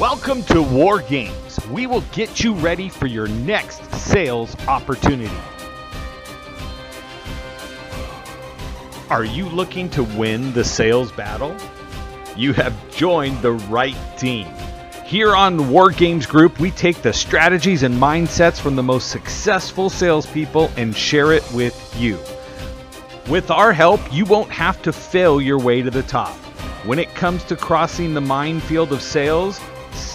Welcome to War Games. We will get you ready for your next sales opportunity. Are you looking to win the sales battle? You have joined the right team. Here on War Games Group, we take the strategies and mindsets from the most successful salespeople and share it with you. With our help, you won't have to fail your way to the top. When it comes to crossing the minefield of sales,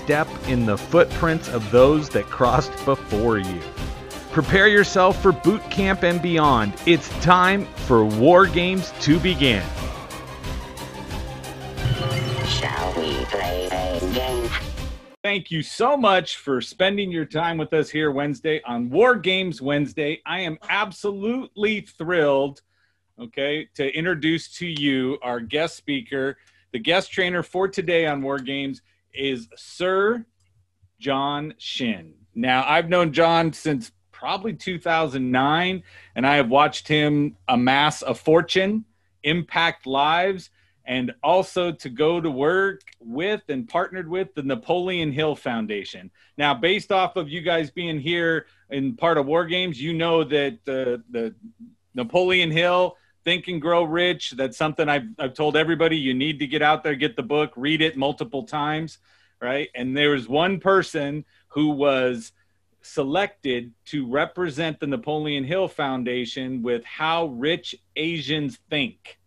step in the footprints of those that crossed before you. Prepare yourself for boot camp and beyond. It's time for War Games to begin. Shall we play a game? Thank you so much for spending your time with us here Wednesday on War Games Wednesday. I am absolutely thrilled, okay, to introduce to you our guest speaker, the guest trainer for today on War Games is Sir John Shin. Now, I've known John since probably 2009, and I have watched him amass a fortune, impact lives, and also to go to work with and partnered with the Napoleon Hill Foundation. Now, based off of you guys being here in part of War Games, you know that the, the Napoleon Hill Think and Grow Rich. That's something I've, I've told everybody you need to get out there, get the book, read it multiple times, right? And there was one person who was selected to represent the Napoleon Hill Foundation with How Rich Asians Think.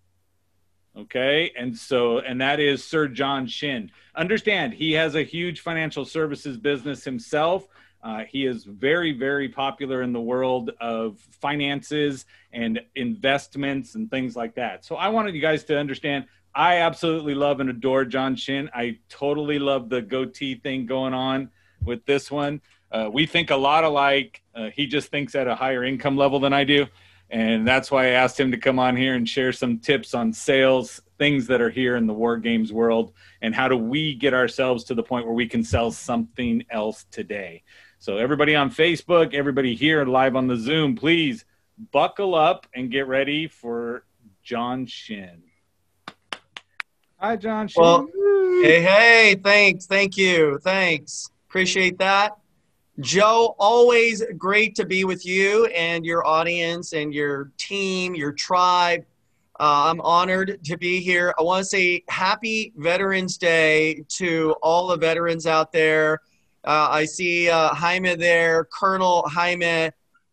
Okay. And so, and that is Sir John Shin. Understand, he has a huge financial services business himself. Uh, he is very, very popular in the world of finances and investments and things like that. So I wanted you guys to understand I absolutely love and adore John Shin. I totally love the goatee thing going on with this one. Uh, we think a lot alike. Uh, he just thinks at a higher income level than I do. And that's why I asked him to come on here and share some tips on sales, things that are here in the war games world, and how do we get ourselves to the point where we can sell something else today. So, everybody on Facebook, everybody here live on the Zoom, please buckle up and get ready for John Shin. Hi, John Shin. Well, hey, hey, thanks. Thank you. Thanks. Appreciate that. Joe, always great to be with you and your audience and your team, your tribe. Uh, I'm honored to be here. I want to say happy Veterans Day to all the veterans out there. Uh, I see uh, Jaime there, Colonel Jaime.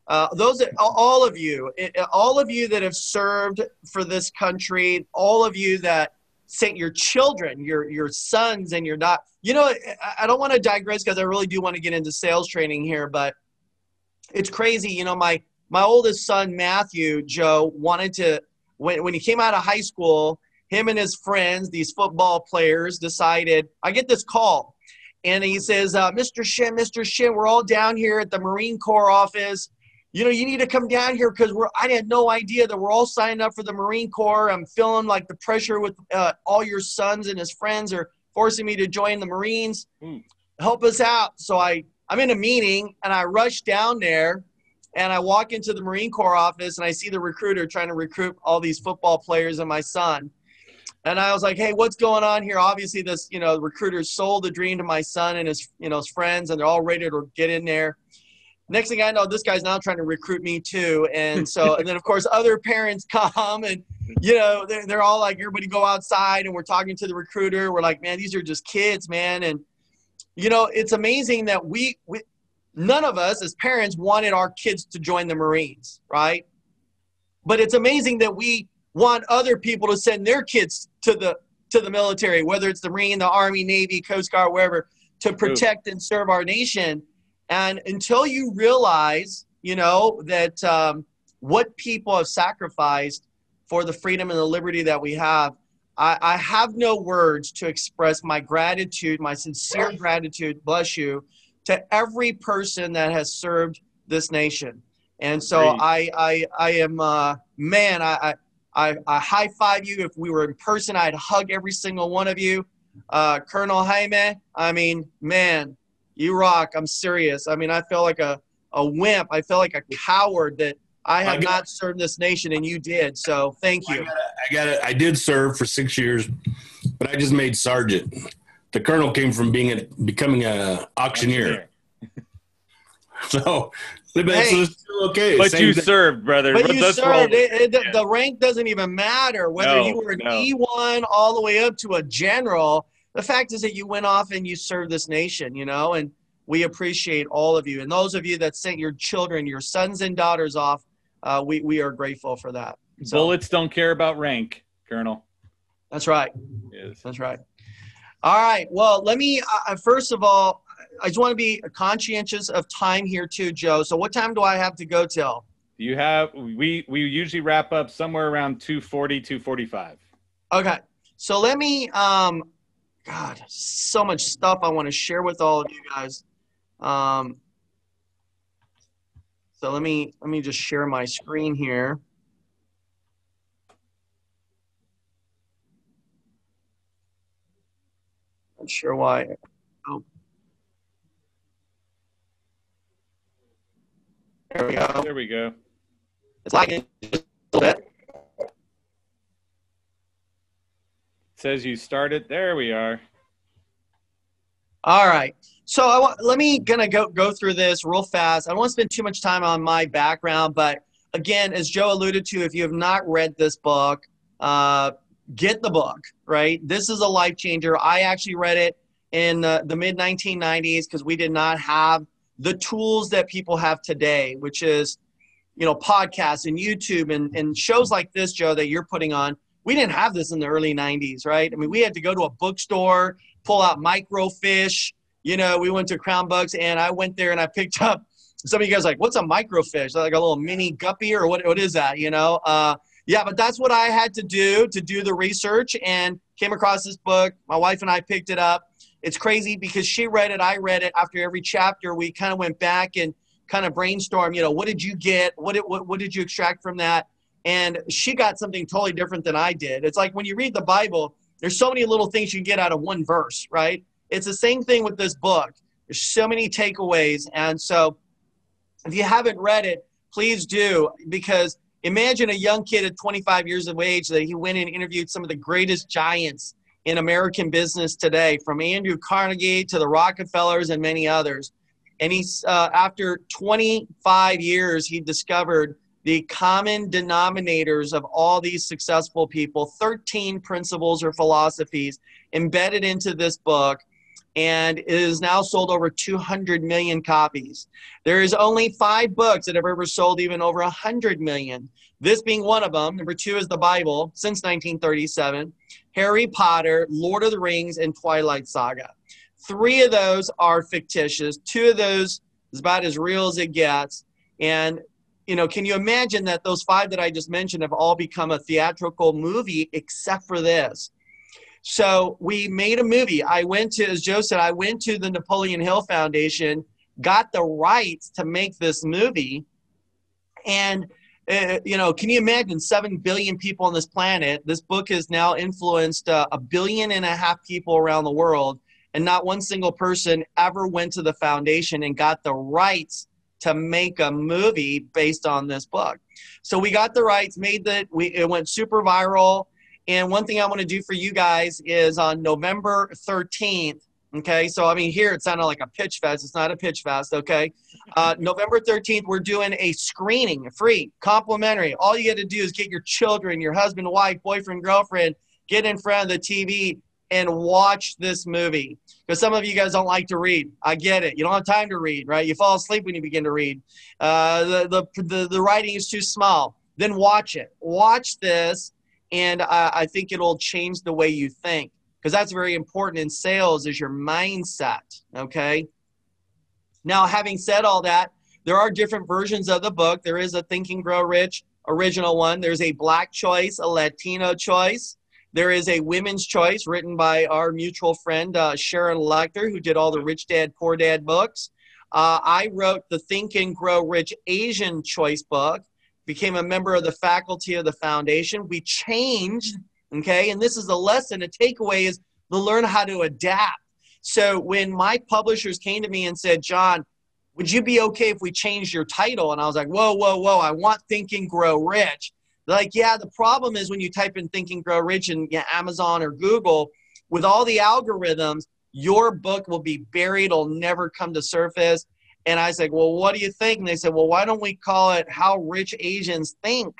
Uh, those, all of you, all of you that have served for this country, all of you that sent your children, your your sons, and your not. You know, I, don't want to digress because I really do want to get into sales training here, but it's crazy. You know, my my oldest son Matthew Joe wanted to when when he came out of high school, him and his friends, these football players, decided. I get this call and he says, uh, Mr. Shin, Mr. Shin, we're all down here at the Marine Corps office. You know, you need to come down here because we're. I had no idea that we're all signed up for the Marine Corps. I'm feeling like the pressure with uh, all your sons and his friends are forcing me to join the Marines. Mm. Help us out. So I, I'm in a meeting and I rush down there and I walk into the Marine Corps office and I see the recruiter trying to recruit all these football players and my son. And I was like, hey, what's going on here? Obviously, this, you know, recruiter sold the dream to my son and his, you know, his friends, and they're all ready to get in there. Next thing I know, this guy's now trying to recruit me too. And so, and then of course, other parents come and, you know, they're, they're all like, everybody go outside and we're talking to the recruiter. We're like, man, these are just kids, man. And, you know, it's amazing that we, we none of us as parents wanted our kids to join the Marines, right? But it's amazing that we want other people to send their kids to the to the military, whether it's the Marine, the Army, Navy, Coast Guard, wherever, to protect and serve our nation. And until you realize, you know, that um, what people have sacrificed for the freedom and the liberty that we have, I, I have no words to express my gratitude, my sincere gratitude, bless you, to every person that has served this nation. And so I, I, I am, uh, man, I, I I, I high five you. If we were in person, I'd hug every single one of you. Uh, Colonel Jaime, I mean, man, you rock. I'm serious. I mean, I feel like a, a wimp. I feel like a coward that I have I got, not served this nation and you did. So thank you. I got, it. I got it. I did serve for six years, but I just made sergeant. the colonel came from being a becoming a auctioneer. so, but Hey. so it's still okay. But Same you thing. served, brother. But you That's served. It, it- Yeah. The rank doesn't even matter whether No, you were an no. E1 all the way up to a general. The fact is that you went off and you served this nation, you know, and we appreciate all of you. And those of you that sent your children, your sons and daughters off, uh, we, we are grateful for that. So, Bullets don't care about rank, Colonel. That's right. Yes. That's right. All right. Well, let me, uh, first of all, I just want to be conscientious of time here too, Joe. So what time do I have to go till? You have we we usually wrap up somewhere around 240, 245. Okay. So let me um God, so much stuff I want to share with all of you guys. Um so let me let me just share my screen here. Not sure why. There we go. There we go. It's lagging just a little bit. says you started. There we are. All right. So I want, let me gonna go go through this real fast. I don't want to spend too much time on my background, but again, as Joe alluded to, if you have not read this book, uh, get the book. Right. This is a life changer. I actually read it in uh, the mid 1990s because we did not have the tools that people have today, which is you know podcasts and YouTube and and shows like this, Joe, that you're putting on. We didn't have this in the early 90s, right? I mean, we had to go to a bookstore pull out microfish. You know, we went to Crown Books and I went there and I picked up some of you guys like, what's a microfish? Like a little mini guppy or what, what is that? You know? Uh, yeah, but that's what I had to do to do the research and came across this book. My wife and I picked it up. It's crazy because she read it, I read it. After every chapter, we kind of went back and kind of brainstorm, you know, what did you get? What did, what, what did you extract from that? And she got something totally different than I did. It's like when you read the Bible, there's so many little things you can get out of one verse, right? It's the same thing with this book. There's so many takeaways. And so if you haven't read it, please do because imagine a young kid at 25 years of age that he went and interviewed some of the greatest giants in American business today, from Andrew Carnegie to the Rockefellers and many others. And he's uh, after 25 years, he discovered the common denominators of all these successful people 13 principles or philosophies embedded into this book and it is now sold over 200 million copies. There is only five books that have ever sold even over 100 million. This being one of them. Number two is the bible since 1937 harry potter lord of the rings and twilight saga. Three of those are fictitious. Two of those is about as real as it gets. And you know, can you imagine that those five that I just mentioned have all become a theatrical movie except for this? So we made a movie. I went to, as Joe said, I went to the Napoleon Hill Foundation, got the rights to make this movie. And, uh, you know, can you imagine 7 billion people on this planet? This book has now influenced uh, a billion and a half people around the world. And not one single person ever went to the foundation and got the rights to make a movie based on this book. So we got the rights, made that we it went super viral. And one thing I want to do for you guys is on November 13th. Okay, so I mean, here it sounded like a pitch fest. It's not a pitch fest. Okay, uh, November 13th, we're doing a screening, free, complimentary. All you got to do is get your children, your husband, wife, boyfriend, girlfriend, get in front of the TV and watch this movie because some of you guys don't like to read. I get it. You don't have time to read, right? You fall asleep when you begin to read. Uh, the, the, the, the writing is too small. Then watch it. Watch this, and I, I think it'll change the way you think because that's very important in sales is your mindset, okay? Now, having said all that, there are different versions of the book. There is a Think and Grow Rich original one. There's a black choice, a Latino choice. There is a women's choice written by our mutual friend uh, Sharon Lechter, who did all the Rich Dad Poor Dad books. Uh, I wrote the Think and Grow Rich Asian Choice book, became a member of the faculty of the foundation. We changed, okay, and this is a lesson, a takeaway is to learn how to adapt. So when my publishers came to me and said, John, would you be okay if we changed your title? And I was like, whoa, whoa, whoa, I want Think and Grow Rich. They're like, yeah, the problem is when you type in Think and Grow Rich in Amazon or Google, with all the algorithms, Your book will be buried, it'll never come to surface. And I said, Well, what do you think? And they said, Well, why don't we call it How Rich Asians Think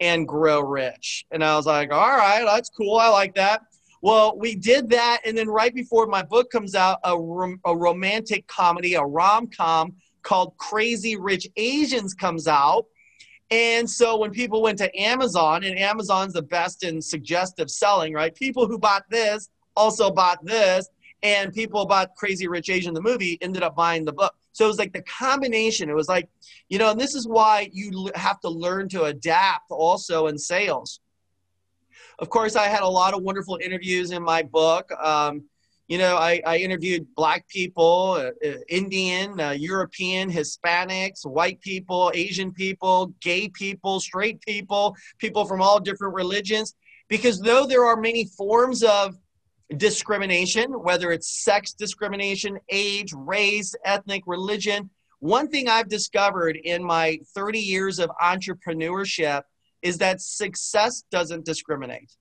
and Grow Rich? And I was like, All right, that's cool. I like that. Well, we did that. And then right before my book comes out, a, rom- a romantic comedy, a rom com called Crazy Rich Asians comes out. And so when people went to Amazon, and Amazon's the best in suggestive selling, right? People who bought this also bought this, and people bought Crazy Rich Asian the movie ended up buying the book. So it was like the combination. It was like, you know, and this is why you have to learn to adapt also in sales. Of course, I had a lot of wonderful interviews in my book. Um, you know, I, I interviewed black people, uh, uh, Indian, uh, European, Hispanics, white people, Asian people, gay people, straight people, people from all different religions. Because though there are many forms of discrimination, whether it's sex discrimination, age, race, ethnic, religion, one thing I've discovered in my 30 years of entrepreneurship is that success doesn't discriminate.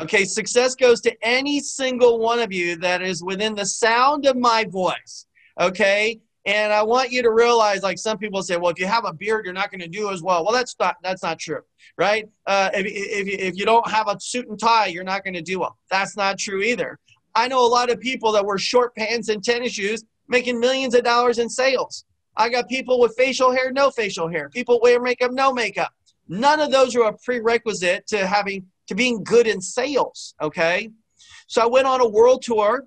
Okay, success goes to any single one of you that is within the sound of my voice. Okay, and I want you to realize, like some people say, well, if you have a beard, you're not going to do as well. Well, that's not that's not true, right? Uh, if, if, if you don't have a suit and tie, you're not going to do well. That's not true either. I know a lot of people that wear short pants and tennis shoes making millions of dollars in sales. I got people with facial hair, no facial hair. People wear makeup, no makeup. None of those are a prerequisite to having to being good in sales. Okay, so I went on a world tour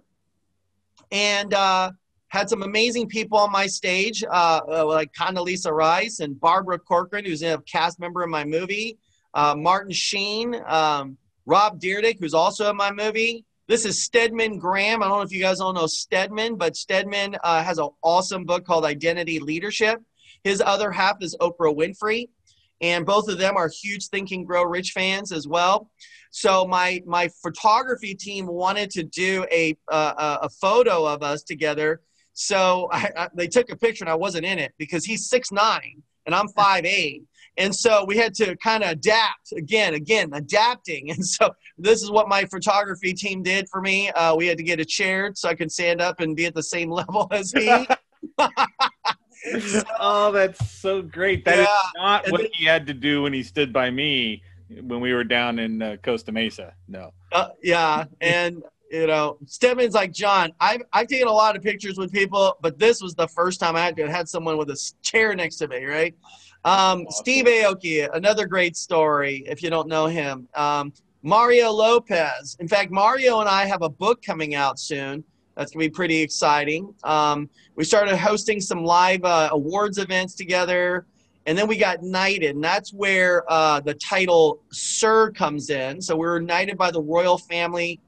and uh, had some amazing people on my stage, uh, uh, like Condoleezza Rice and Barbara Corcoran, who's a cast member in my movie, uh, Martin Sheen, um, Rob Dyrdek, who's also in my movie. This is Stedman Graham. I don't know if you guys all know Stedman, but Stedman uh, has an awesome book called Identity Leadership. His other half is Oprah Winfrey and both of them are huge Think and Grow Rich fans as well. So my my photography team wanted to do a uh, a photo of us together. So I, I, they took a picture and I wasn't in it because he's six nine and I'm five eight. And so we had to kind of adapt again, again, adapting. And so this is what my photography team did for me. Uh, we had to get a chair so I could stand up and be at the same level as he. oh, that's so great. That yeah. is not what then, he had to do when he stood by me when we were down in uh, Costa Mesa. No. Uh, yeah, and you know, Stedman's like John. I've I've taken a lot of pictures with people, but this was the first time I had, had someone with a chair next to me. Right. Um, awesome. Steve Aoki, another great story. If you don't know him, um, Mario Lopez. In fact, Mario and I have a book coming out soon that's going to be pretty exciting. Um, we started hosting some live uh, awards events together, and then we got knighted, and that's where uh, the title Sir comes in. So we were knighted by the royal family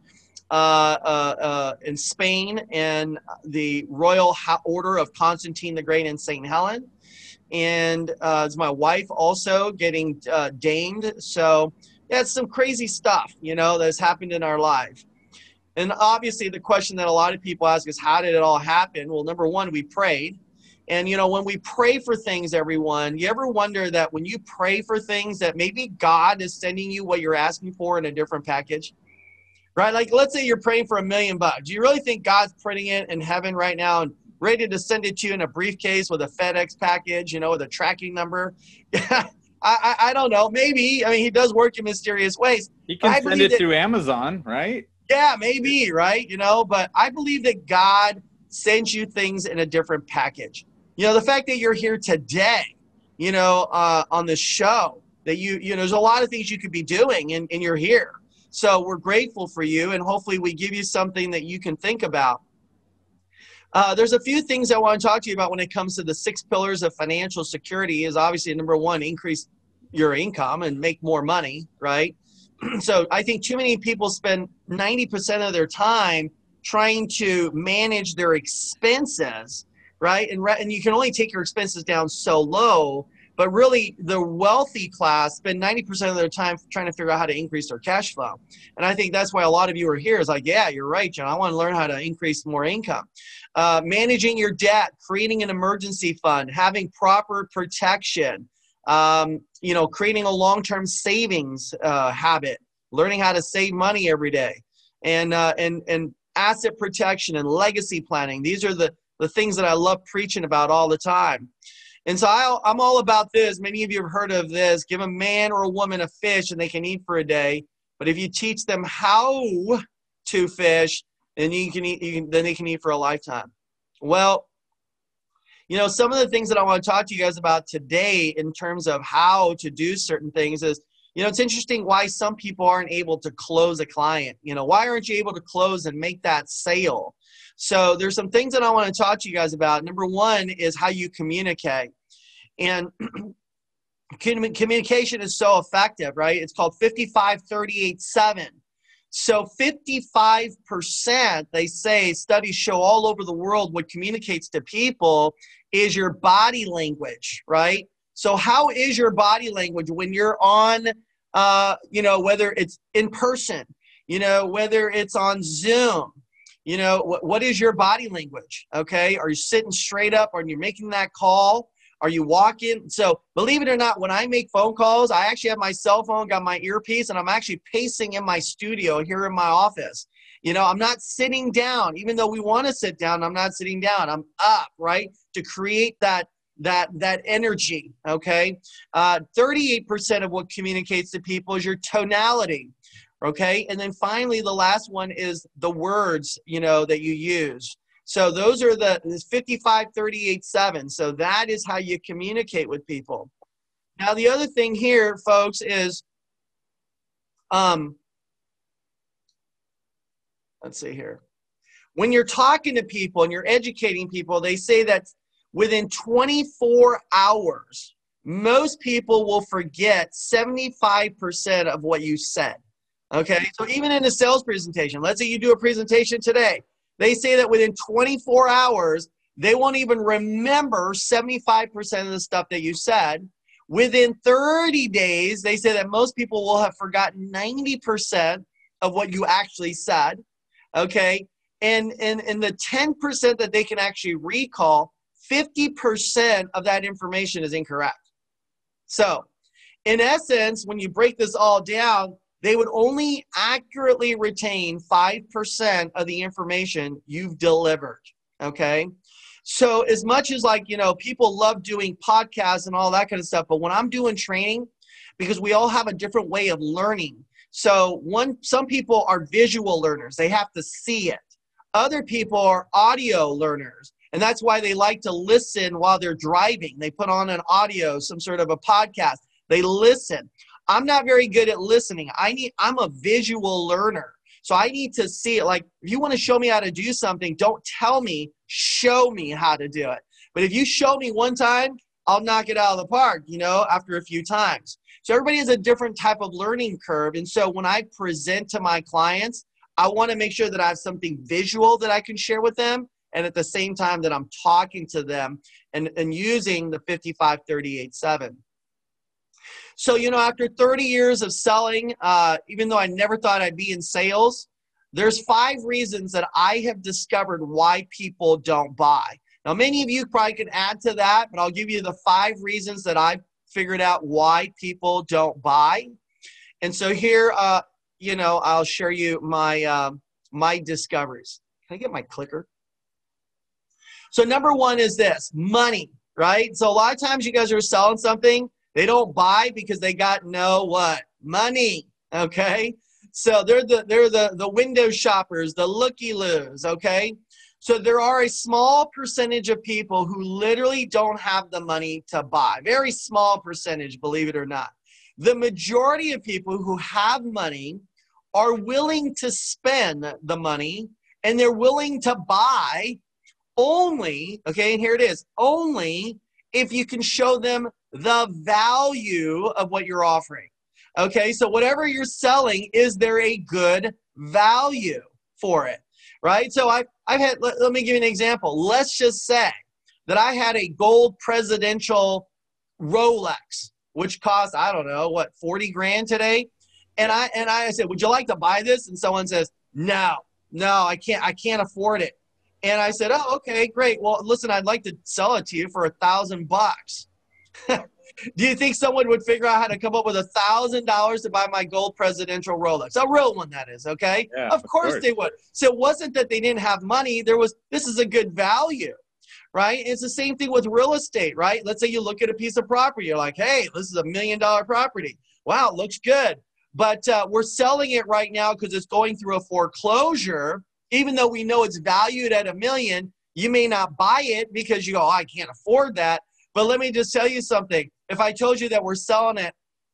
Uh, uh, uh, in Spain and the Royal Order of Constantine the Great in St. Helen. And uh, it's my wife also getting damed. So that's some crazy stuff, you know, that's happened in our life. And obviously, the question that a lot of people ask is, how did it all happen? Well, number one, we prayed. And, you know, when we pray for things, everyone, you ever wonder that when you pray for things, that maybe God is sending you what you're asking for in a different package? Right? Like, let's say you're praying for a million bucks. Do you really think God's putting it in heaven right now and ready to send it to you in a briefcase with a FedEx package, you know, with a tracking number? I, I, I, don't know. Maybe. I mean, he does work in mysterious ways. He can send it that, through Amazon, right? Yeah, maybe, right? You know, but I believe that God sends you things in a different package. You know, the fact that you're here today, you know, uh, on the show, that you, you know, there's a lot of things you could be doing and, and you're here. So we're grateful for you, and hopefully we give you something that you can think about. Uh, there's a few things I want to talk to you about when it comes to the six pillars of financial security. Is obviously number one, increase your income and make more money, right? so I think too many people spend 90% of their time trying to manage their expenses, right? And, re- and you can only take your expenses down so low, but really the wealthy class spend 90% of their time trying to figure out how to increase their cash flow. And I think that's why a lot of you are here is like, yeah, you're right, John. I want to learn how to increase more income. Uh, managing your debt, creating an emergency fund, having proper protection, um, you know, creating a long-term savings uh, habit, learning how to save money every day, and uh, and and asset protection and legacy planning. These are the, the things that I love preaching about all the time. And so I, I'm all about this. Many of you have heard of this. Give a man or a woman a fish and they can eat for a day. But if you teach them how to fish, then you can eat. You can, then they can eat for a lifetime. Well, you know, some of the things that I want to talk to you guys about today in terms of how to do certain things is, you know, it's interesting why some people aren't able to close a client. You know, why aren't you able to close and make that sale? So there's some things that I want to talk to you guys about. Number one is how you communicate. And communication is so effective, right? It's called 55 38 7. So 55%, they say, studies show all over the world what communicates to people is your body language, right? So how is your body language when you're on, uh, you know, whether it's in person, you know, whether it's on Zoom, you know, what, what is your body language? Okay. Are you sitting straight up? Are you making that call? Are you walking? So believe it or not, when I make phone calls, I actually have my cell phone, got my earpiece, and I'm actually pacing in my studio here in my office. You know, I'm not sitting down, even though we want to sit down. I'm not sitting down. I'm up, right, to create that that that energy. Okay, uh, 38% of what communicates to people is your tonality. Okay, and then finally, the last one is the words you know that you use. So those are the 55, 38, 7. So that is how you communicate with people. Now, the other thing here, folks, is um, let's see here. When you're talking to people and you're educating people, they say that within 24 hours, most people will forget 75% of what you said. Okay, so even in a sales presentation, let's say you do a presentation today, they say that within 24 hours, they won't even remember 75% of the stuff that you said. Within 30 days, they say that most people will have forgotten 90% of what you actually said. Okay. And, and, and the 10% that they can actually recall, 50% of that information is incorrect. So, in essence, when you break this all down, they would only accurately retain 5% of the information you've delivered. Okay. So, as much as like, you know, people love doing podcasts and all that kind of stuff, but when I'm doing training, because we all have a different way of learning. So, one, some people are visual learners, they have to see it. Other people are audio learners, and that's why they like to listen while they're driving. They put on an audio, some sort of a podcast, they listen. I'm not very good at listening. I need I'm a visual learner. So I need to see it. Like if you want to show me how to do something, don't tell me, show me how to do it. But if you show me one time, I'll knock it out of the park, you know, after a few times. So everybody has a different type of learning curve. And so when I present to my clients, I want to make sure that I have something visual that I can share with them. And at the same time that I'm talking to them and, and using the 5538.7. So, you know, after 30 years of selling, uh, even though I never thought I'd be in sales, there's five reasons that I have discovered why people don't buy. Now, many of you probably can add to that, but I'll give you the five reasons that I've figured out why people don't buy. And so here, uh, you know, I'll share you my uh, my discoveries. Can I get my clicker? So number one is this money, right? So a lot of times you guys are selling something they don't buy because they got no what? Money. Okay? So they're the they're the, the window shoppers, the looky-loos, okay? So there are a small percentage of people who literally don't have the money to buy. Very small percentage, believe it or not. The majority of people who have money are willing to spend the money and they're willing to buy only, okay, and here it is, only if you can show them the value of what you're offering. Okay, so whatever you're selling, is there a good value for it? Right? So I've, I've had, let, let me give you an example. Let's just say that I had a gold presidential Rolex, which cost, I don't know, what, 40 grand today? And I and I said, Would you like to buy this? And someone says, No, no, I can't, I can't afford it. And I said, Oh, okay, great. Well, listen, I'd like to sell it to you for a thousand bucks. Do you think someone would figure out how to come up with a thousand dollars to buy my gold presidential Rolex? A real one, that is. Okay. Yeah, of, of course, course. they would. So it wasn't that they didn't have money. There was. This is a good value. Right. It's the same thing with real estate, right? Let's say you look at a piece of property. You're like, hey, this is a million dollar property. Wow, it looks good. But uh, we're selling it right now because it's going through a foreclosure. Even though we know it's valued at a million, you may not buy it because you go, oh, I can't afford that. But let me just tell you something. If I told you that we're selling it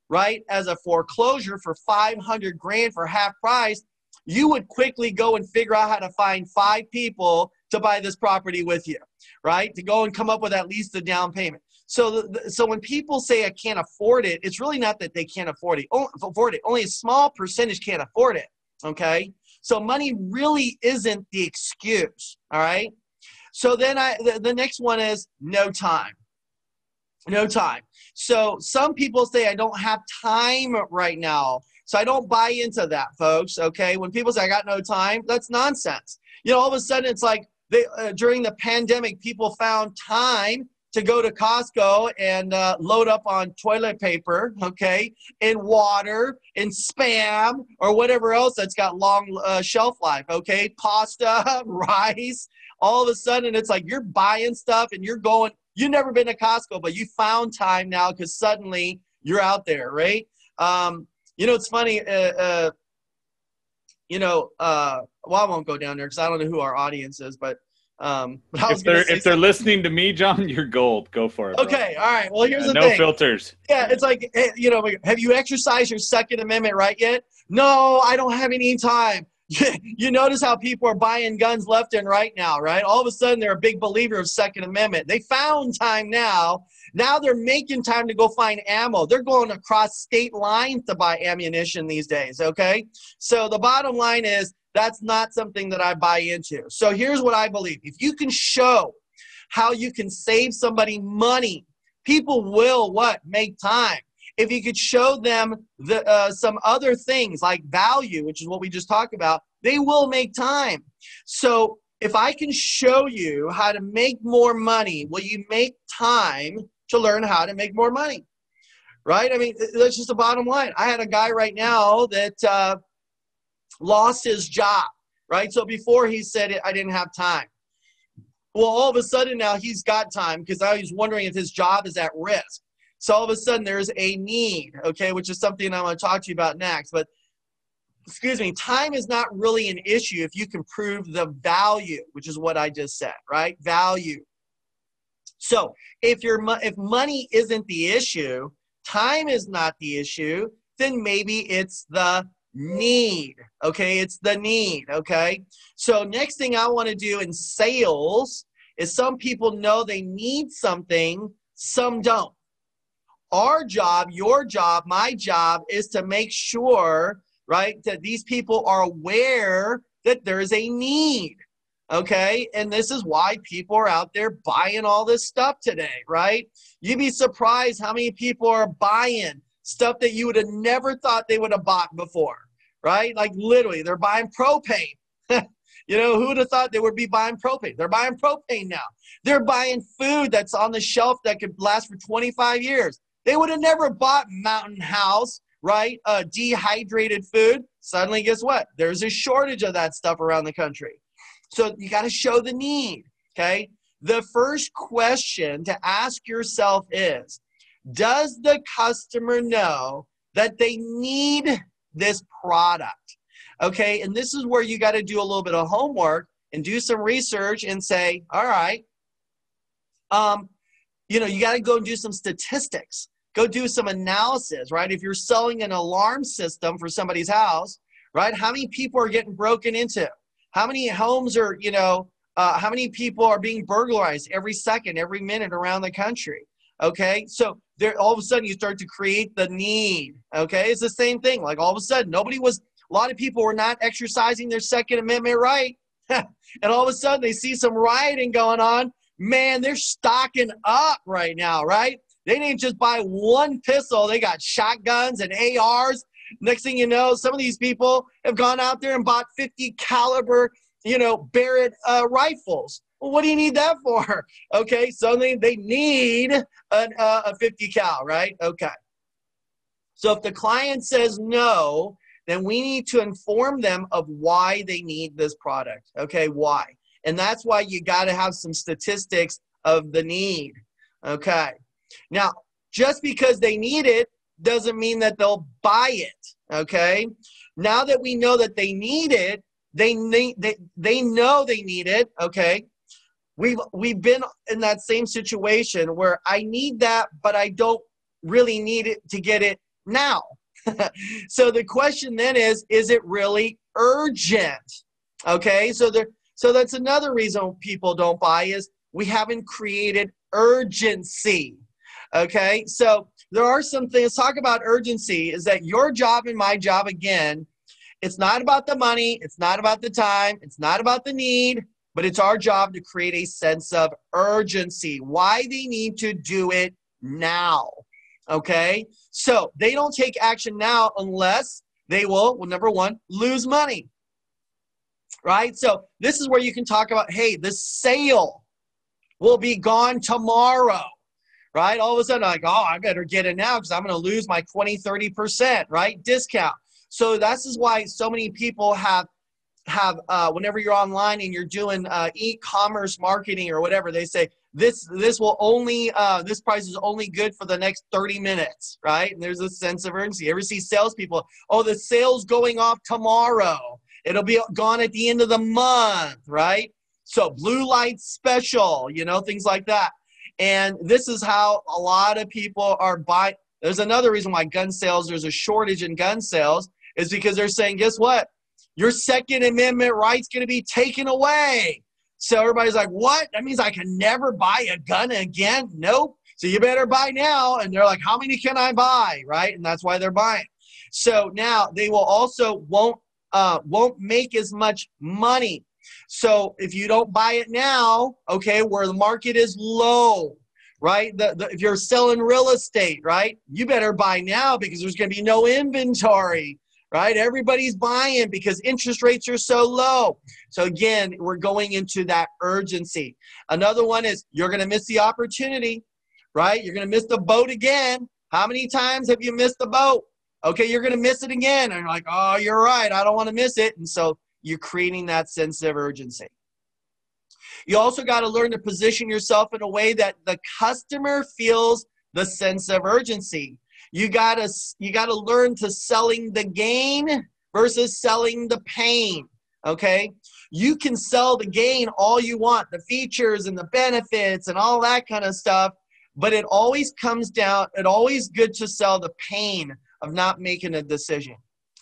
right as a foreclosure for 500 grand for half price, you would quickly go and figure out how to find five people to buy this property with you, right? To go and come up with at least the down payment. So, so when people say I can't afford it, it's really not that they can't afford it. Afford it. Only a small percentage can't afford it. Okay. So money really isn't the excuse. All right. So then I the, the next one is no time. No time. So some people say I don't have time right now. So I don't buy into that, folks. Okay. When people say I got no time, that's nonsense. You know, all of a sudden it's like they uh, during the pandemic, people found time to go to Costco and uh, load up on toilet paper, okay, and water and spam or whatever else that's got long uh, shelf life, okay, pasta, rice. All of a sudden, it's like you're buying stuff and you're going. You've never been to Costco, but you found time now because suddenly you're out there, right? Um, you know, it's funny. Uh, uh, you know, uh, well, I won't go down there because I don't know who our audience is, but um, but I was If they're if they're listening to me, John, you're gold. Go for it. bro. okay, all right. Well, here's Yeah, the no thing. filters. Yeah, it's like, eh, you know, have you exercised your Second Amendment right yet? No, I don't have any time. you notice how people are buying guns left and right now, right? All of a sudden, they're a big believer of Second Amendment. They found time now. Now they're making time to go find ammo. They're going across state lines to buy ammunition these days, okay? So the bottom line is that's not something that I buy into. So here's what I believe if you can show how you can save somebody money people will what make time if you could show them the uh, some other things like value which is what we just talked about they will make time. So if i can show you how to make more money will you make time to learn how to make more money? Right? I mean that's just the bottom line. I had a guy right now that uh, lost his job right? So before he said i didn't have time. Well, all of a sudden now he's got time because I was wondering if his job is at risk. So all of a sudden there's a need, okay, which is something I'm going to talk to you about next. But excuse me, time is not really an issue if you can prove the value, which is what I just said, right? Value. So if your if money isn't the issue, time is not the issue, then maybe it's the need. Okay, it's the need. Okay. So next thing I want to do in sales is some people know they need something, some don't. Our job, your job, my job is to make sure, right, that these people are aware that there is a need. Okay. And this is why people are out there buying all this stuff today, right? You'd be surprised how many people are buying stuff that you would have never thought they would have bought before, right? Like literally, they're buying propane. you know, who would have thought they would be buying propane? They're buying propane now. They're buying food that's on the shelf that could last for 25 years. They would have never bought Mountain House, right? Uh, dehydrated food. Suddenly, guess what? There's a shortage of that stuff around the country. So you got to show the need, okay? The first question to ask yourself is Does the customer know that they need this product? Okay, and this is where you got to do a little bit of homework and do some research and say, All right, um, you know, you got to go and do some statistics. Go do some analysis, right? If you're selling an alarm system for somebody's house, right? How many people are getting broken into? How many homes are, you know, uh, how many people are being burglarized every second, every minute around the country? Okay, so there, all of a sudden you start to create the need. Okay, it's the same thing. Like all of a sudden, nobody was. A lot of people were not exercising their Second Amendment right, and all of a sudden they see some rioting going on. Man, they're stocking up right now, right? They didn't just buy one pistol; they got shotguns and ARs. Next thing you know, some of these people have gone out there and bought 50 caliber, you know, Barrett uh, rifles. Well, what do you need that for? Okay, so they, they need an, uh, a 50 cal, right? Okay. So if the client says no, then we need to inform them of why they need this product. Okay, why? And that's why you got to have some statistics of the need. Okay. Now, just because they need it doesn't mean that they'll buy it. Okay. Now that we know that they need it, they need they, they know they need it. Okay. We've we've been in that same situation where I need that, but I don't really need it to get it now. so the question then is, is it really urgent? Okay, so there so that's another reason people don't buy is we haven't created urgency. Okay, so there are some things, talk about urgency, is that your job and my job again, it's not about the money, it's not about the time, it's not about the need, but it's our job to create a sense of urgency. Why they need to do it now. Okay, so they don't take action now unless they will, well, number one, lose money. Right? So this is where you can talk about hey, the sale will be gone tomorrow right? All of a sudden, like, oh, I better get it now because I'm going to lose my 20, 30%, right? Discount. So this is why so many people have have uh, whenever you're online and you're doing uh, e-commerce marketing or whatever, they say this this will only uh, this price is only good for the next 30 minutes, right? And there's a sense of urgency. You ever see salespeople? Oh, the sale's going off tomorrow. It'll be gone at the end of the month, right? So blue light special, you know, things like that. And this is how a lot of people are buying. There's another reason why gun sales, there's a shortage in gun sales, is because they're saying, guess what? Your Second Amendment right's going to be taken away. So everybody's like, what? That means I can never buy a gun again? Nope. So you better buy now. And they're like, how many can I buy? Right? And that's why they're buying. So now they will also won't uh, won't make as much money so if you don't buy it now, okay, where the market is low, right? The, the, if you're selling real estate, right, you better buy now because there's going to be no inventory, right? Everybody's buying because interest rates are so low. So again, we're going into that urgency. Another one is you're going to miss the opportunity, right? You're going to miss the boat again. How many times have you missed the boat? Okay, you're going to miss it again. And you're like, oh, you're right. I don't want to miss it. And so you're creating that sense of urgency. You also got to learn to position yourself in a way that the customer feels the sense of urgency. You got to you got to learn to selling the gain versus selling the pain, okay? You can sell the gain all you want, the features and the benefits and all that kind of stuff, but it always comes down it always good to sell the pain of not making a decision,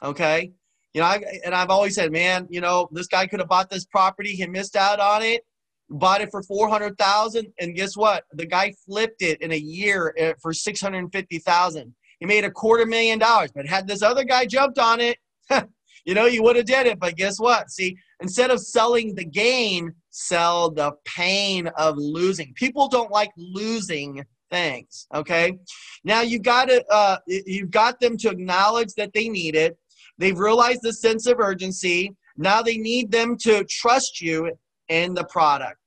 okay? You know, I, and I've always said, man, you know, this guy could have bought this property. He missed out on it, bought it for 400000 And guess what? The guy flipped it in a year eh, for 650000 He made a quarter million dollars. But had this other guy jumped on it, you know, you would have did it. But guess what? See, instead of selling the gain, sell the pain of losing. People don't like losing things. Okay. Now you got to, uh, you've got them to acknowledge that they need it They've realized the sense of urgency. Now they need them to trust you in the product.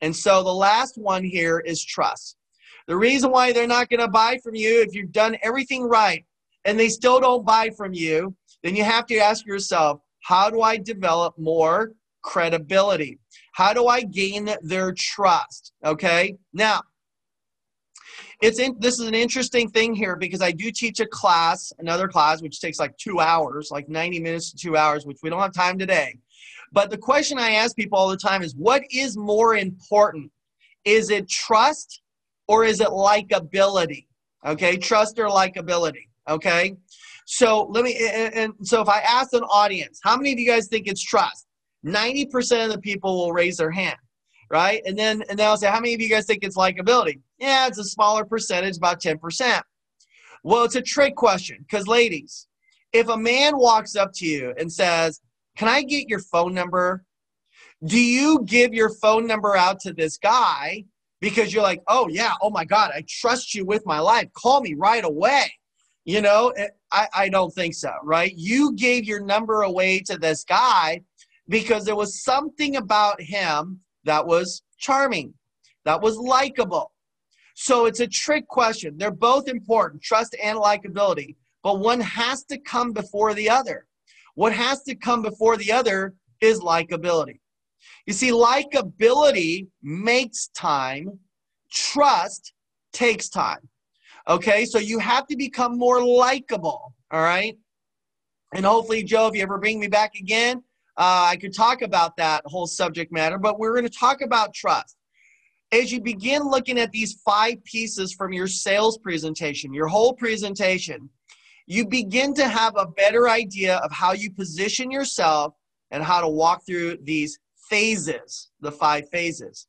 And so the last one here is trust. The reason why they're not going to buy from you if you've done everything right and they still don't buy from you, then you have to ask yourself, how do I develop more credibility? How do I gain their trust? Okay? Now, it's in, this is an interesting thing here because I do teach a class, another class, which takes like two hours, like 90 minutes to two hours, which we don't have time today. But the question I ask people all the time is what is more important? Is it trust or is it likability? Okay, trust or likability. Okay, so let me, and, and so if I ask an audience, how many of you guys think it's trust? 90% of the people will raise their hand right? And then and then I'll say, how many of you guys think it's likability? Yeah, it's a smaller percentage, about 10%. Well, it's a trick question because, ladies, if a man walks up to you and says, Can I get your phone number? Do you give your phone number out to this guy because you're like, Oh, yeah, oh my God, I trust you with my life. Call me right away. You know, eh, I, I don't think so, right? You gave your number away to this guy because there was something about him that was charming, that was likable. So it's a trick question. They're both important, trust and likability, but one has to come before the other. What has to come before the other is likability. You see, likability makes time, trust takes time. Okay, so you have to become more likable. All right. And hopefully, Joe, if you ever bring me back again, uh, I could talk about that whole subject matter, but we're going to talk about trust. As you begin looking at these five pieces from your sales presentation, your whole presentation, you begin to have a better idea of how you position yourself and how to walk through these phases, the five phases.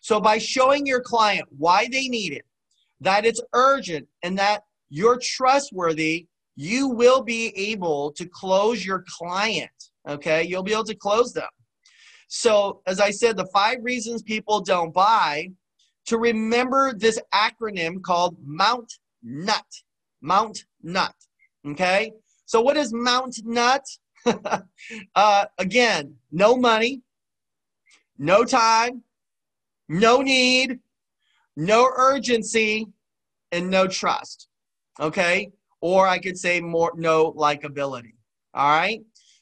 So, by showing your client why they need it, that it's urgent, and that you're trustworthy, you will be able to close your client. Okay, you'll be able to close them. So, as I said, the five reasons people don't buy, to remember this acronym called Mount Nut. Mount Nut. Okay, so what is Mount Nut? uh, again, no money, no time, no need, no urgency, and no trust. Okay, or I could say more no likability. All right.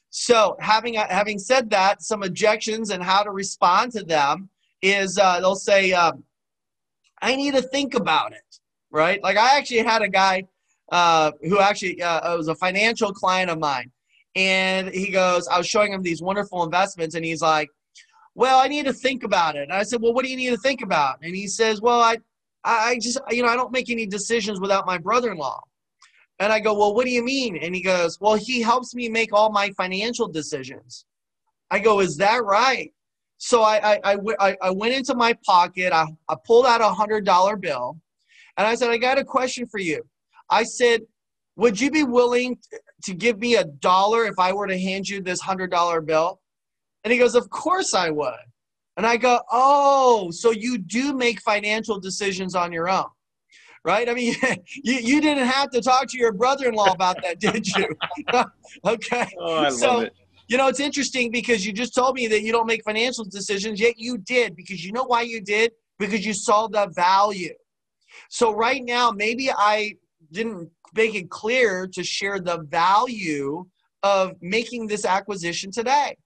So having having said that, some objections and how to respond to them is uh, they'll say, um, "I need to think about it." Right? Like I actually had a guy uh, who actually uh, was a financial client of mine, and he goes, I was showing him these wonderful investments, and he's like, "Well, I need to think about it." And I said, "Well, what do you need to think about?" And he says, "Well, I, I just, you know, I don't make any decisions without my brother-in-law." And I go, Well, what do you mean? And he goes, Well, he helps me make all my financial decisions. I go, Is that right? So I, I, I, I went into my pocket, I, I pulled out a $100 bill, and I said, I got a question for you. I said, Would you be willing to give me a dollar if I were to hand you this $100 bill? And he goes, Of course I would. And I go, Oh, so you do make financial decisions on your own right? I mean, you, you didn't have to talk to your brother-in-law about that, did you? okay. Oh, I so, love it. You know, it's interesting because you just told me that you don't make financial decisions, yet you did because you know why you did? Because you saw the value. So right now, maybe I didn't make it clear to share the value of making this acquisition today,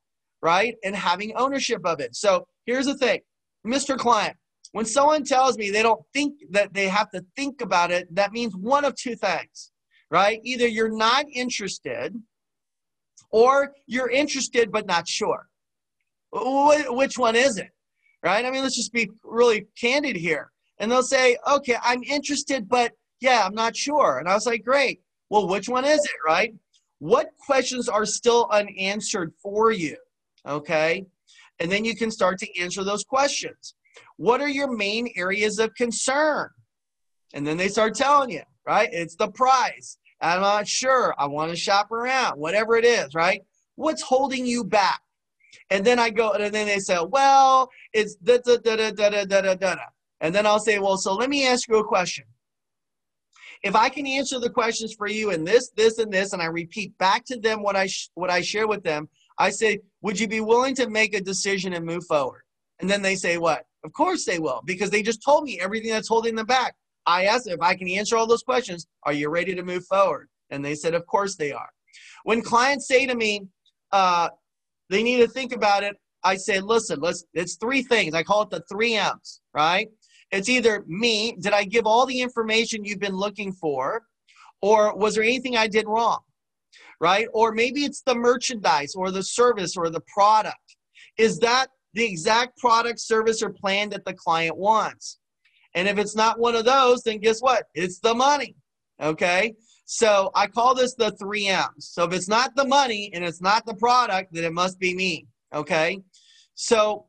right? And having ownership of it. So here's the thing, Mr. Client, when someone tells me they don't think that they have to think about it, that means one of two things, right? Either you're not interested or you're interested but not sure. Which one is it, right? I mean, let's just be really candid here. And they'll say, okay, I'm interested, but yeah, I'm not sure. And I was like, great. Well, which one is it, right? What questions are still unanswered for you? Okay. And then you can start to answer those questions. What are your main areas of concern? And then they start telling you, right? It's the price. I'm not sure. I want to shop around, whatever it is, right? What's holding you back? And then I go, and then they say, well, it's da da da da da da da da. And then I'll say, well, so let me ask you a question. If I can answer the questions for you and this, this, and this, and I repeat back to them what I sh- what I share with them, I say, would you be willing to make a decision and move forward? And then they say, what? Of course they will, because they just told me everything that's holding them back. I asked them if I can answer all those questions, are you ready to move forward? And they said, of course they are. When clients say to me, uh, they need to think about it, I say, listen, let's, it's three things. I call it the three M's, right? It's either me, did I give all the information you've been looking for? Or was there anything I did wrong? Right? Or maybe it's the merchandise or the service or the product. Is that the exact product, service, or plan that the client wants. And if it's not one of those, then guess what? It's the money. Okay. So I call this the three M's. So if it's not the money and it's not the product, then it must be me. Okay. So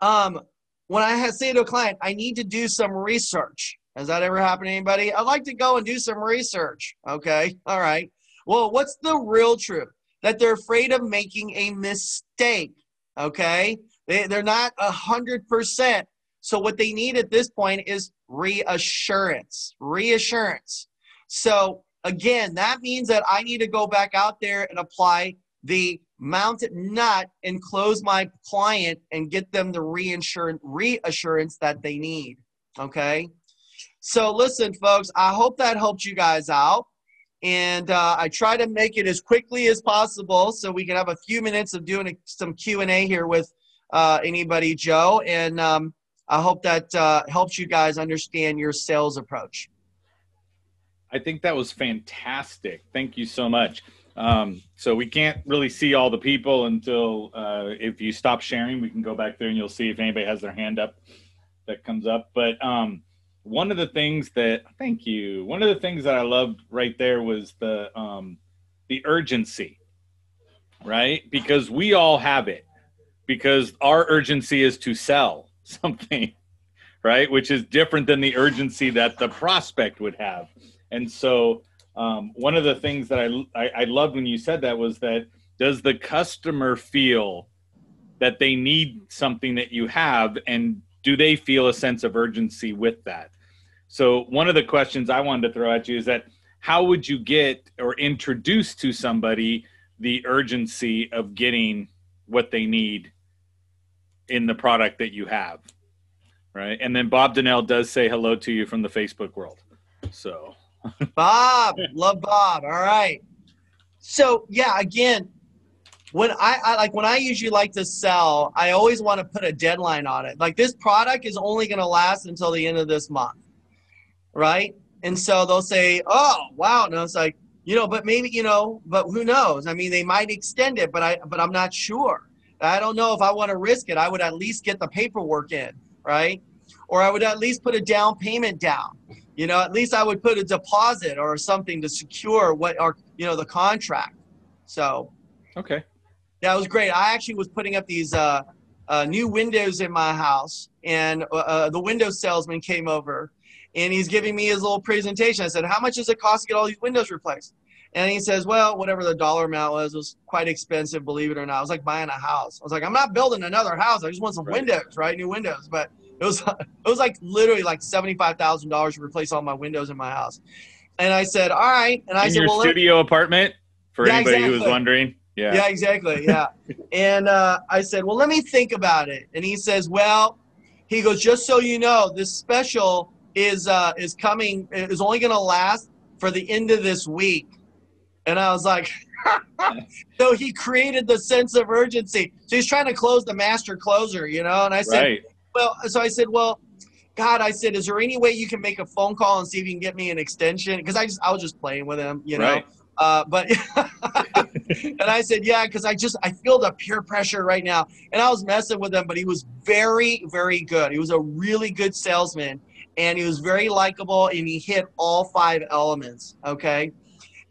um, when I say to a client, I need to do some research. Has that ever happened to anybody? I'd like to go and do some research. Okay. All right. Well, what's the real truth? That they're afraid of making a mistake. Okay, they, they're not a hundred percent. So what they need at this point is reassurance. Reassurance. So again, that means that I need to go back out there and apply the mount it nut and close my client and get them the reinsurance reassurance that they need. Okay. So listen, folks, I hope that helped you guys out. And uh, I try to make it as quickly as possible so we can have a few minutes of doing some Q&A here with uh, anybody, Joe. And um, I hope that uh, helps you guys understand your sales approach. I think that was fantastic. Thank you so much. Um, so we can't really see all the people until uh, if you stop sharing, we can go back there and you'll see if anybody has their hand up that comes up. But um, one of the things that thank you. One of the things that I loved right there was the um, the urgency, right? Because we all have it. Because our urgency is to sell something, right? Which is different than the urgency that the prospect would have. And so um, one of the things that I, I I loved when you said that was that does the customer feel that they need something that you have and do they feel a sense of urgency with that so one of the questions i wanted to throw at you is that how would you get or introduce to somebody the urgency of getting what they need in the product that you have right and then bob donnell does say hello to you from the facebook world so Bob, love Bob. All right. So yeah, again, when I, I like when I usually like to sell, I always want to put a deadline on it. Like this product is only going to last until the end of this month, right? And so they'll say, "Oh, wow!" No, it's like you know, but maybe you know, but who knows? I mean, they might extend it, but I, but I'm not sure. I don't know if I want to risk it. I would at least get the paperwork in, right? Or I would at least put a down payment down you know at least i would put a deposit or something to secure what or you know the contract so okay that was great i actually was putting up these uh, uh, new windows in my house and uh, uh the window salesman came over and he's giving me his little presentation. I said how much does it cost to get all these windows replaced? And he says well whatever the dollar amount was was quite expensive believe it or not. I was like buying a house. I was like i'm not building another house. I just want some Right. windows right? New windows. But it was it was like literally like seventy five thousand dollars to replace all my windows in my house. And I said, all right. And I in said, your well, let- studio apartment? For Yeah, anybody who was wondering? Yeah, yeah, exactly, yeah. and uh, I said, well, let me think about it. And he says, well, he goes, just so you know, this special is uh, is coming is only going to last for the end of this week. And I was like, so he created the sense of urgency. So he's trying to close the master closer, you know. And I said, right well, so I said, well, God, I said, is there any way you can make a phone call and see if you can get me an extension? Because I just I was just playing with him, you know. Right. Uh, but and I said, yeah, because I just I feel the peer pressure right now. And I was messing with him, but he was very, very good. He was a really good salesman, and he was very likable, and he hit all five elements. Okay.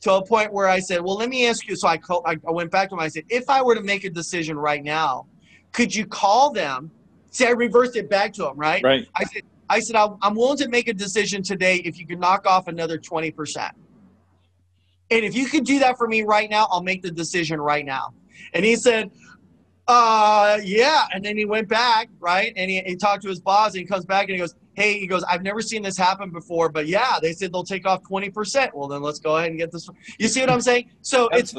To a point where I said, well, let me ask you. So I, call, I went back to him. I said, if I were to make a decision right now, could you call them? See, I reversed it back to him, right? right I said, I said, I'm willing to make a decision today if you can knock off another 20%. And if you could do that for me right now, I'll make the decision right now. And he said, uh, yeah. And then he went back, right? And he, he talked to his boss and he comes back and he goes, hey, he goes, I've never seen this happen before, but yeah, they said they'll take off 20%. Well, then let's go ahead and get this. You see what I'm saying? So it's,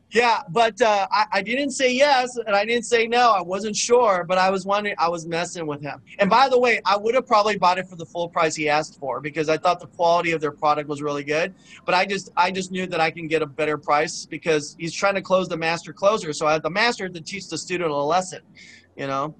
yeah, but uh, I, I didn't say yes and I didn't say no. I wasn't sure, but I was wondering. I was messing with him. And by the way, I would have probably bought it for the full price he asked for because I thought the quality of their product was really good. But I just I just knew that I can get a better price because he's trying to close the master closer. So I had the master to teach the student a lesson. You know.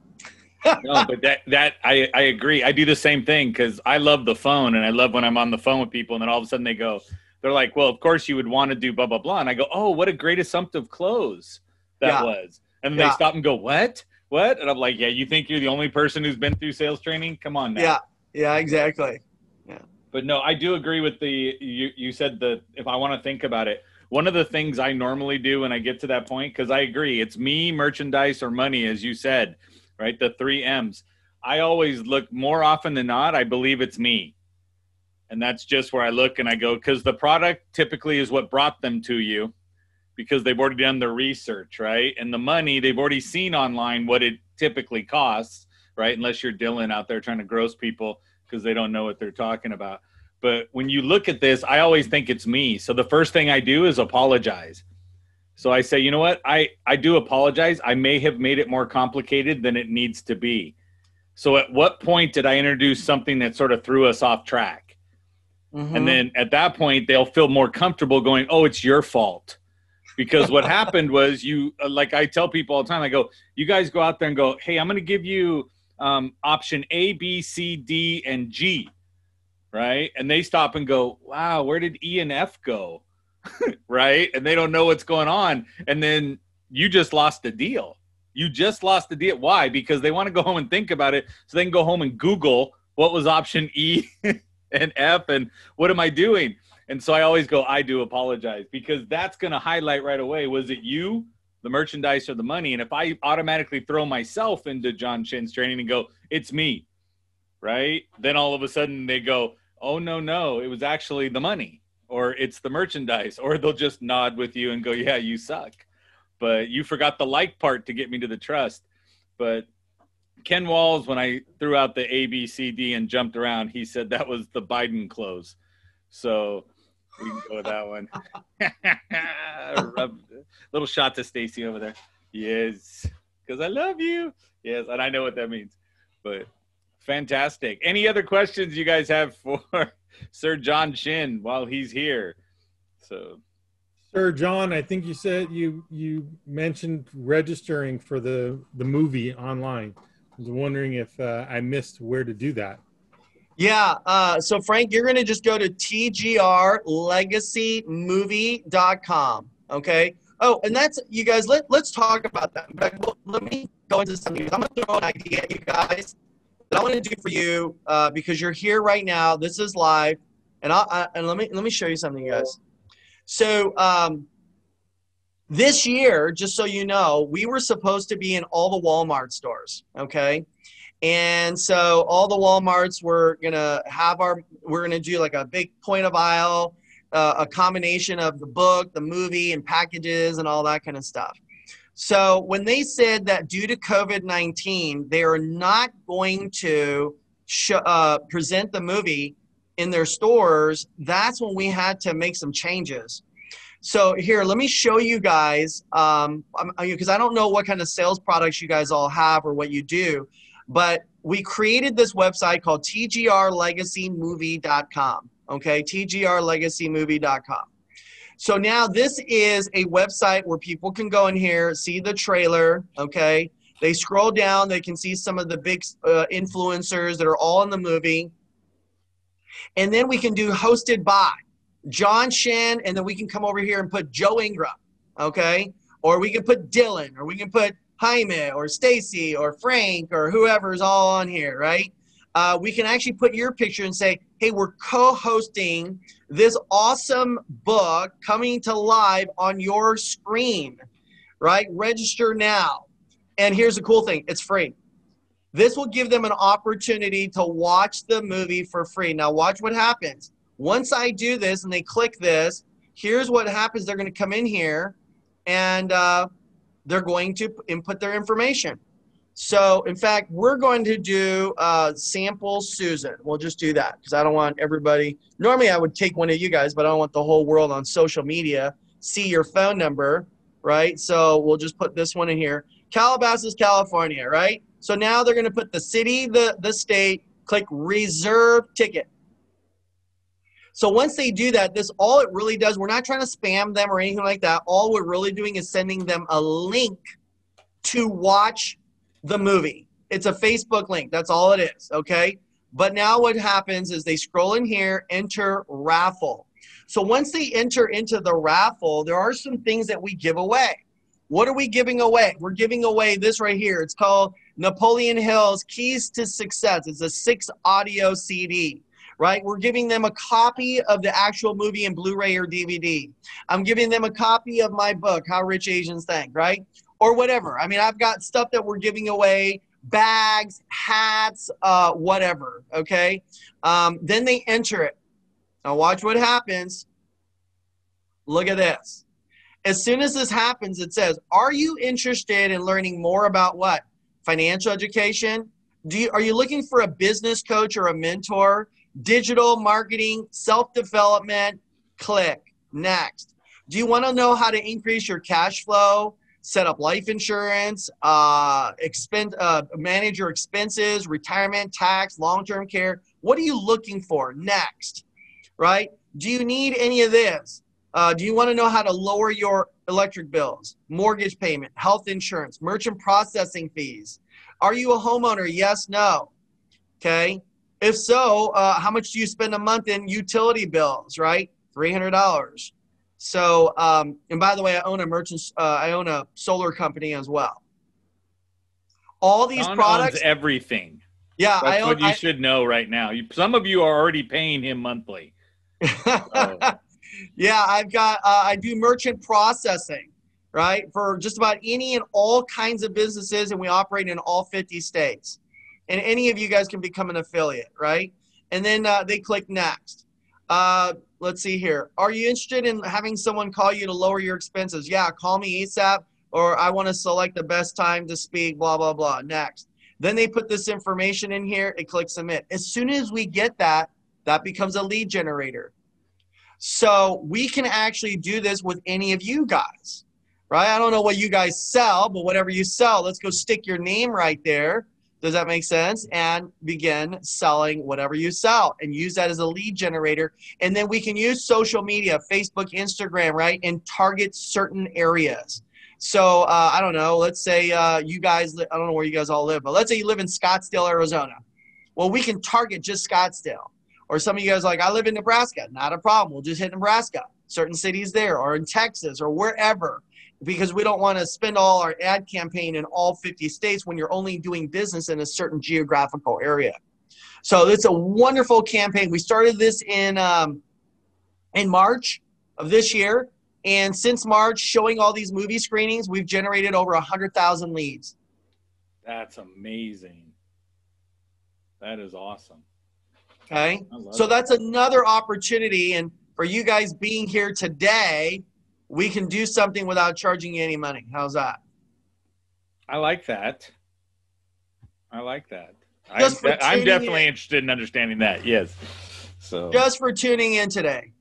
No, but that that I I agree. I do the same thing because I love the phone and I love when I'm on the phone with people and then all of a sudden they go, they're like, well, of course you would want to do blah blah blah, and I go, oh, what a great assumptive close that Yeah. was, and then Yeah. they stop and go, what, what, and I'm like, yeah, you think you're the only person who's been through sales training? Come on now. Yeah. Yeah. Exactly. Yeah. But no, I do agree with the you. You said that if I want to think about it, one of the things I normally do when I get to that point, because I agree, it's me, merchandise, or money, as you said, right? The three M's. I always look more often than not. I believe it's me, and that's just where I look and I go because the product typically is what brought them to you, because they've already done their research, right? And the money they've already seen online what it typically costs, right? Unless you're Dylan out there trying to gross people because they don't know what they're talking about. But when you look at this, I always think it's me. So the first thing I do is apologize. So I say, you know what? I I do apologize. I may have made it more complicated than it needs to be. So at what point did I introduce something that sort of threw us off track? Mhm. And then at that point, they'll feel more comfortable going, "Oh, it's your fault." Because what happened was you, uh, like I tell people all the time, I go, "You guys go out there and go, hey, I'm going to give you um, option A, B, C, D, and G, right?" And they stop and go, "Wow, where did E and F go?" right? And they don't know what's going on, and then you just lost the deal. You just lost the deal. Why? Because they want to go home and think about it, so they can go home and Google what was option E and F and what am I doing? And so I always go, I do apologize because that's going to highlight right away. Was it you, the merchandise, or the money? And if I automatically throw myself into John Shin's training and go, it's me, right? Then all of a sudden they go, oh, no, no, it was actually the money or it's the merchandise. Or they'll just nod with you and go, yeah, you suck. But you forgot the like part to get me to the trust. But Ken Walls, when I threw out the A, B, C, D and jumped around, he said that was the Biden close. So we can go with that one. Little shot to Stacy over there. Yes, because I love you. Yes, and I know what that means. But fantastic. Any other questions you guys have for Sir John Shin while he's here? So Sir John, I think you said you you mentioned registering for the the movie online. I was wondering if uh, I missed where to do that. Yeah. Uh, so, Frank, you're going to just go to tgrlegacymovie.com. Okay. Oh, and that's, you guys, let, let's talk about that. But let me go into something. I'm going to throw an idea at you guys that I want to do for you uh, because you're here right now. This is live. And, I'll, I, and let, me, let me show you something, guys. So, um, this year, just so you know, we were supposed to be in all the Walmart stores. Okay. And so all the Walmarts were gonna have our we're gonna do like a big point of aisle, uh, a combination of the book, the movie, and packages and all that kind of stuff. So when they said that due to COVID nineteen, they are not going to sh- uh, present the movie in their stores, that's when we had to make some changes. So here, let me show you guys, um, because I don't know what kind of sales products you guys all have or what you do, but we created this website called tgrlegacymovie.com. Okay, tgrlegacymovie.com. So now this is a website where people can go in here, see the trailer. Okay, they scroll down, they can see some of the big uh, influencers that are all in the movie, and then we can do hosted by John Shin, and then we can come over here and put Joe Ingram. Okay, or we can put Dylan, or we can put Jaime or Stacy or Frank or whoever's all on here, right? Uh, we can actually put your picture and say, hey, we're co hosting this awesome book coming to live on your screen, right? Register now. And here's the cool thing it's free. This will give them an opportunity to watch the movie for free. Now, watch what happens. Once I do this and they click this, here's what happens. They're going to come in here and uh, they're going to input their information. So, in fact, we're going to do uh, sample Susan. We'll just do that because I don't want everybody. Normally, I would take one of you guys, but I don't want the whole world on social media see your phone number, right? So we'll just put this one in here. Calabasas, California, right? So now they're going to put the city, the the state, click reserve ticket. So once they do that, this all it really does, we're not trying to spam them or anything like that. All we're really doing is sending them a link to watch the movie. It's a Facebook link. That's all it is. Okay. But now what happens is they scroll in here, enter raffle. So once they enter into the raffle, there are some things that we give away. What are we giving away? We're giving away this right here. It's called Napoleon Hill's Keys to Success. It's a six audio CD right? We're giving them a copy of the actual movie in Blu-ray or DVD. I'm giving them a copy of my book, How Rich Asians Think, right? Or whatever. I mean, I've got stuff that we're giving away, bags, hats, uh, whatever, okay? Um, then they enter it. Now watch what happens. Look at this. As soon as this happens, it says, are you interested in learning more about what? Financial education? Do you, are you looking for a business coach or a mentor? digital marketing, self development, click next. Do you want to know how to increase your cash flow, set up life insurance, uh, expend, uh, manage your expenses, retirement, tax, long-term care? What are you looking for next? Right? Do you need any of this? Uh, do you want to know how to lower your electric bills, mortgage payment, health insurance, merchant processing fees? Are you a homeowner? Yes, no. Okay. If so, uh, how much do you spend a month in utility bills? Right, three hundred dollars. So, um, and by the way, I own a merchant. Uh, I own a solar company as well. All these Don products, everything. yeah, That's I own. what you I, should know right now. You, some of you are already paying him monthly. Oh. yeah, I've got. Uh, I do merchant processing, right, for just about any and all kinds of businesses, and we operate in all 50 states. And any of you guys can become an affiliate, right? And then uh, they click next. Uh, let's see here. Are you interested in having someone call you to lower your expenses? Yeah, call me ASAP, or I want to select the best time to speak. Blah blah blah. Next. Then they put this information in here. It clicks submit. As soon as we get that, that becomes a lead generator. So we can actually do this with any of you guys, right? I don't know what you guys sell, but whatever you sell, let's go stick your name right there. Does that make sense? And begin selling whatever you sell and use that as a lead generator. And then we can use social media, Facebook, Instagram, right? And target certain areas. So uh, I don't know, let's say uh, you guys, li- I don't know where you guys all live, but let's say you live in Scottsdale, Arizona. Well, we can target just Scottsdale. Or some of you guys like, I live in Nebraska. Not a problem. We'll just hit Nebraska, certain cities there, or in Texas, or wherever, because we don't want to spend all our ad campaign in all 50 states when you're only doing business in a certain geographical area. So it's a wonderful campaign. We started this in um, in March of this year, and since March, showing all these movie screenings, we've generated over 100,000 leads. That's amazing. That is awesome. Okay. So that's another opportunity. And for you guys being here today, we can do something without charging you any money. How's that? I like that. I like that. I'm, Just I'm definitely in. interested in understanding that. Yes. So Just for tuning in today.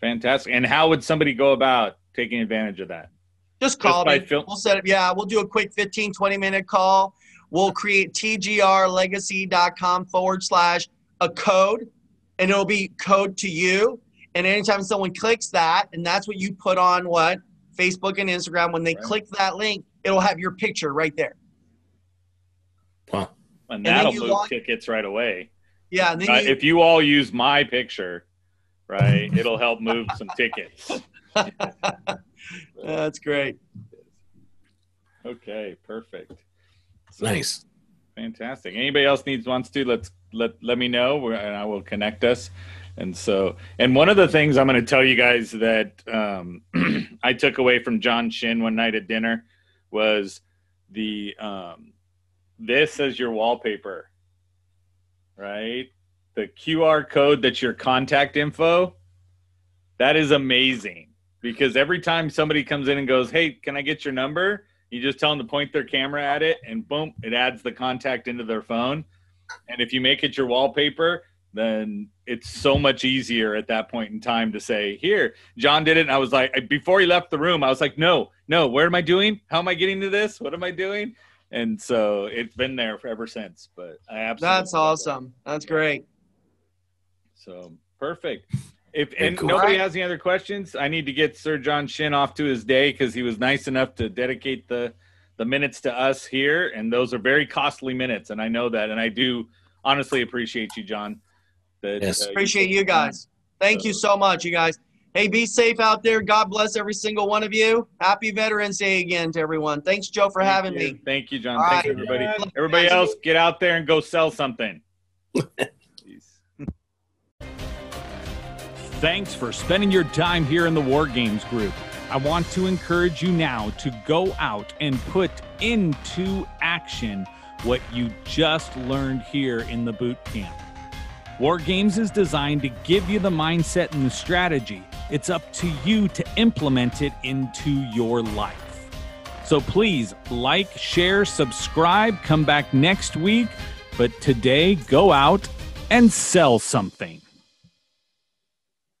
fantastic. And how would somebody go about taking advantage of that? Just call by me. fil- we'll set up. Yeah, we'll do a quick 15, 20 minute call. We'll create tgrlegacy.com forward slash a code, and it'll be code to you. And anytime someone clicks that, and that's what you put on what? Facebook and Instagram, when they Right. click that link, it'll have your picture right there. Wow. And then that'll you move log- tickets right away. Yeah, and then Uh, you, if you all use my picture, right, it'll help move some tickets. that's great. Okay, perfect. So, Nice. Fantastic. Anybody else needs wants to let's let let me know and I will connect us. And so, and one of the things I'm going to tell you guys that um, I took away from John Shin one night at dinner was the um, this as your wallpaper, right? The QR code that's your contact info. That is amazing because every time somebody comes in and goes, "Hey, can I get your number?" You just tell them to point their camera at it, and boom, it adds the contact into their phone. And if you make it your wallpaper, then it's so much easier at that point in time to say, "Here, John did it." And I was like, before he left the room, I was like, "No, no, where am I doing? How am I getting to this? What am I doing?" And so it's been there for ever since. But I absolutely That's love it. awesome. That's great. So perfect. If and cool. nobody has any other questions, I need to get Sir John Shin off to his day because he was nice enough to dedicate the the minutes to us here, and those are very costly minutes, and I know that, and I do honestly appreciate you, John. That, Yes. uh, Appreciate took you guys. Thank you so much, you guys. Hey, be safe out there. God bless every single one of you. Happy Veterans Day again to everyone. Thanks, Joe, for Thank having you. me. Thank you, John. All Thank right. everybody. Yeah. Everybody else, get out there and go sell something. Peace. Thanks for spending your time here in the War Games group. I want to encourage you now to go out and put into action what you just learned here in the boot camp. War Games is designed to give you the mindset and the strategy. It's up to you to implement it into your life. So please like, share, subscribe, come back next week. But today, go out and sell something.